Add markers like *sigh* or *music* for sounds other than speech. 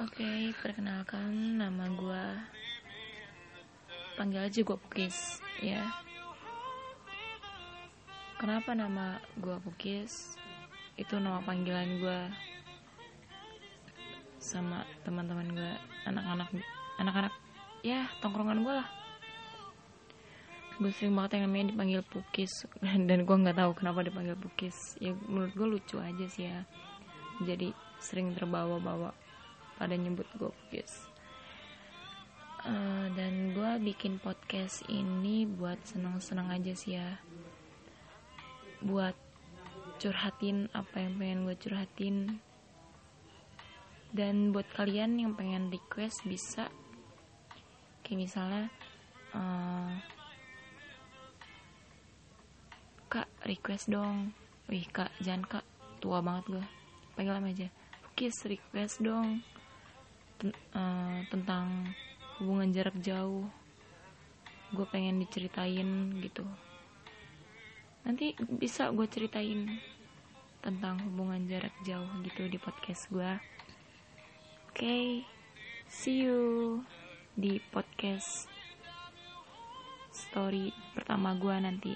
Oke, perkenalkan nama gue Panggil aja gue Pukis ya. Kenapa nama gue Pukis? Itu nama panggilan gue Sama teman-teman gue Anak-anak Anak-anak Ya tongkrongan gue lah. Gue sering banget yang namanya dipanggil Pukis *laughs* Dan gue gak tahu kenapa dipanggil Pukis. Ya menurut gue lucu aja sih ya. Jadi sering terbawa-bawa pada nyebut gue Pukis uh, dan gue bikin podcast ini buat senang-senang aja sih ya. Buat curhatin apa yang pengen gue curhatin. Dan buat kalian yang pengen request bisa. Kayak misalnya uh, kak request dong. Wih kak jangan kak. Tua banget gue panggil aja. Pukis request dong uh, tentang hubungan jarak jauh. Gue pengen diceritain gitu. Nanti bisa gue ceritain tentang hubungan jarak jauh gitu di podcast gue oke okay, see you di podcast story pertama gue nanti